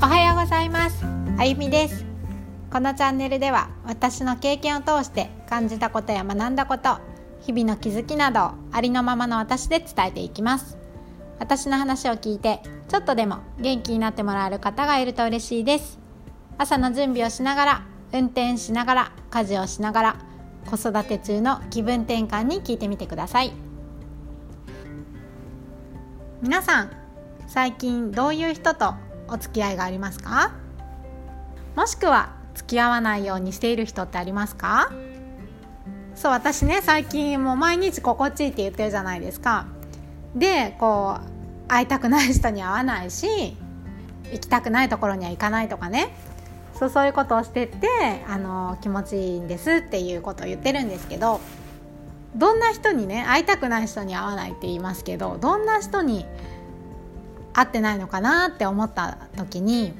おはようございます。あゆみです。このチャンネルでは私の経験を通して感じたことや学んだこと日々の気づきなどありのままの私で伝えていきます。私の話を聞いてちょっとでも元気になってもらえる方がいると嬉しいです。朝の準備をしながら運転しながら家事をしながら子育て中の気分転換に聞いてみてください。皆さん最近どういう人とお付き合いがありますか？もしくは付き合わないようにしている人ってありますか？そう私ね最近もう毎日心地いいって言ってるじゃないですか。でこう会いたくない人に会わないし行きたくないところには行かないとかね。そうそういうことをしてってあの気持ちいいんですっていうことを言ってるんですけどどんな人にね会いたくない人に会わないって言いますけどどんな人に会ってないのかなって思った時に、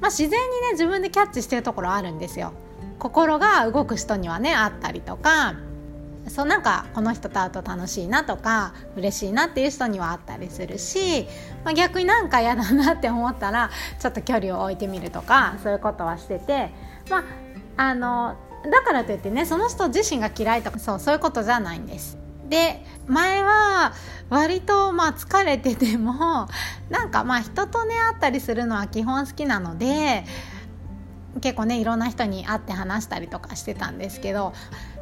まあ、自然にね自分でキャッチしてるところあるんですよ。心が動く人にはねあったりとかそうなんかこの人と会うと楽しいなとか嬉しいなっていう人にはあったりするし、まあ、逆になんか嫌だなって思ったらちょっと距離を置いてみるとかそういうことはしててまああのだからといってねその人自身が嫌いとかそうそういうことじゃないんです。で前は割とまあ疲れててもなんかまあ人とね会ったりするのは基本好きなので結構ねいろんな人に会って話したりとかしてたんですけど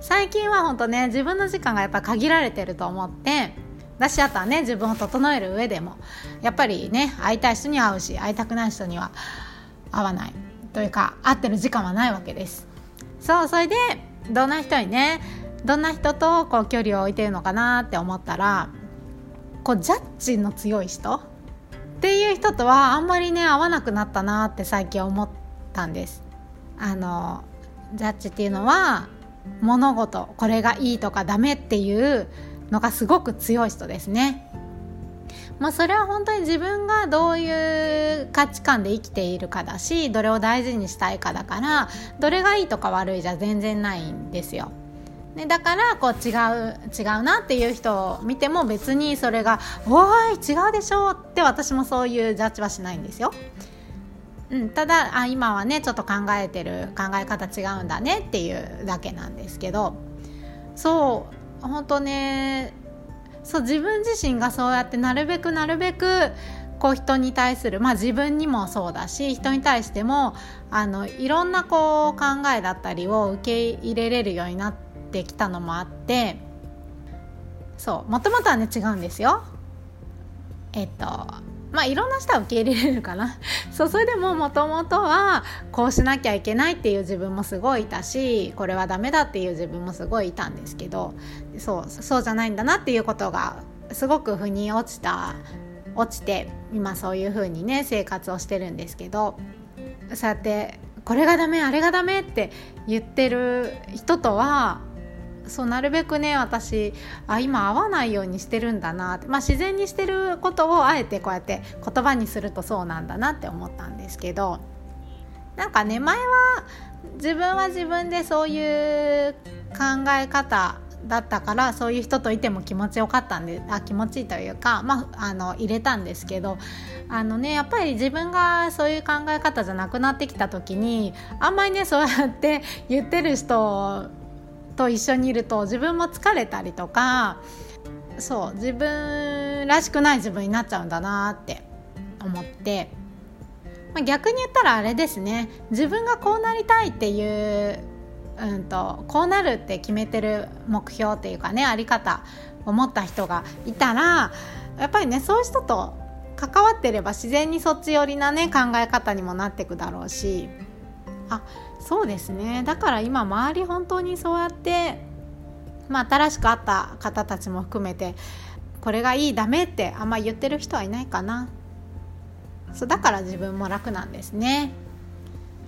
最近は本当ね自分の時間がやっぱ限られてると思って私あとはね自分を整える上でもやっぱりね会いたい人に会うし会いたくない人には会わない。というか会ってる時間はないわけです。そうそれでどんな人にねどんな人とこう距離を置いてるのかなって思ったらこうジャッジの強い人っていう人とはあんまりね会わなくなったなって最近思ったんですあのジャッジっていうのは物事これがいいとかダメっていうのがすごく強い人ですね。まあ、それは本当に自分がどういう価値観で生きているかだしどれを大事にしたいかだからどれがいいとか悪いじゃ全然ないんですよ。ね、だからこう違う違うなっていう人を見ても別にそれが「おい違うでしょ」って私もそういうジャッジはしないんですよ。うん、ただあ今はねちょっと考えてる考え方違うんだねっていうだけなんですけどそう本当ねそう自分自身がそうやってなるべくなるべくこう人に対するまあ自分にもそうだし人に対してもあのいろんなこう考えだったりを受け入れれるようになってきたのもあってそうもともとはね違うんですよ。えっとまあいろんな人は受け入れれるかな そうそれでももともとはこうしなきゃいけないっていう自分もすごいいたしこれはダメだっていう自分もすごいいたんですけどそうそうじゃないんだなっていうことがすごく腑に落ちた落ちて今そういう風にね生活をしてるんですけどそうやってこれがダメあれがダメって言ってる人とはそうなるべくね私あ今合わないようにしてるんだなって、まあ、自然にしてることをあえてこうやって言葉にするとそうなんだなって思ったんですけどなんかね前は自分は自分でそういう考え方だったからそういう人といても気持ちよかったんであ気持ちいいというか、まあ、あの入れたんですけどあのねやっぱり自分がそういう考え方じゃなくなってきた時にあんまりねそうやって言ってる人と一緒にいると自分も疲れたりとかそう自分らしくない自分になっちゃうんだなって思って、まあ、逆に言ったらあれですね。自分がこうなりたいっていううんとこうなるって決めてる目標っていうかねあり方を持った人がいたらやっぱりねそういう人と関わってれば自然にそっち寄りなね考え方にもなっていくだろうしあそうですね。だから今周り本当にそうやって、まあ、新しく会った方たちも含めてこれがいいダメってあんま言ってる人はいないかな。そうだから自分も楽なんですね。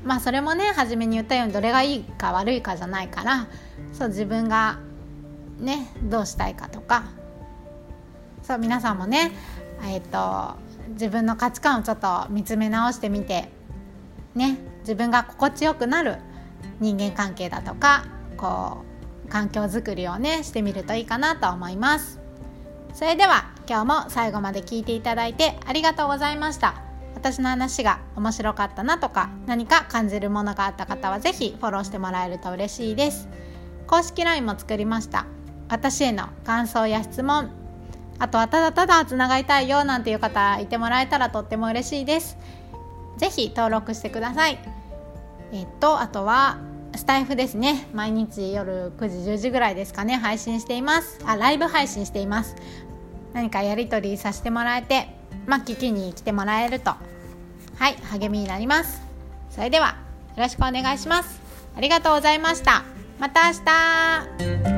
まあそれもね初めに言ったようにどれがいいか悪いかじゃないからそう自分がねどうしたいかとか。そう皆さんもねえっ、と自分の価値観をちょっと見つめ直してみてね。自分が心地よくなる人間関係だとかこう環境づくりをねしてみるといいかなと思います。それでは今日も最後まで聞いていただいてありがとうございました。私の話が面白かったなとか何か感じるものがあった方は是非フォローしてもらえると嬉しいです。公式 LINE も作りました。私への感想や質問。あとはただただつながりたいよなんていう方いてもらえたらとっても嬉しいです。是非登録してください。えっとあとはスタイフですね。毎日夜9時10時ぐらいですかね。配信しています。あライブ配信しています。何かやり取りさせてもらえてまあ聞きに来てもらえると。はい励みになります。それではよろしくお願いします。ありがとうございました。また明日。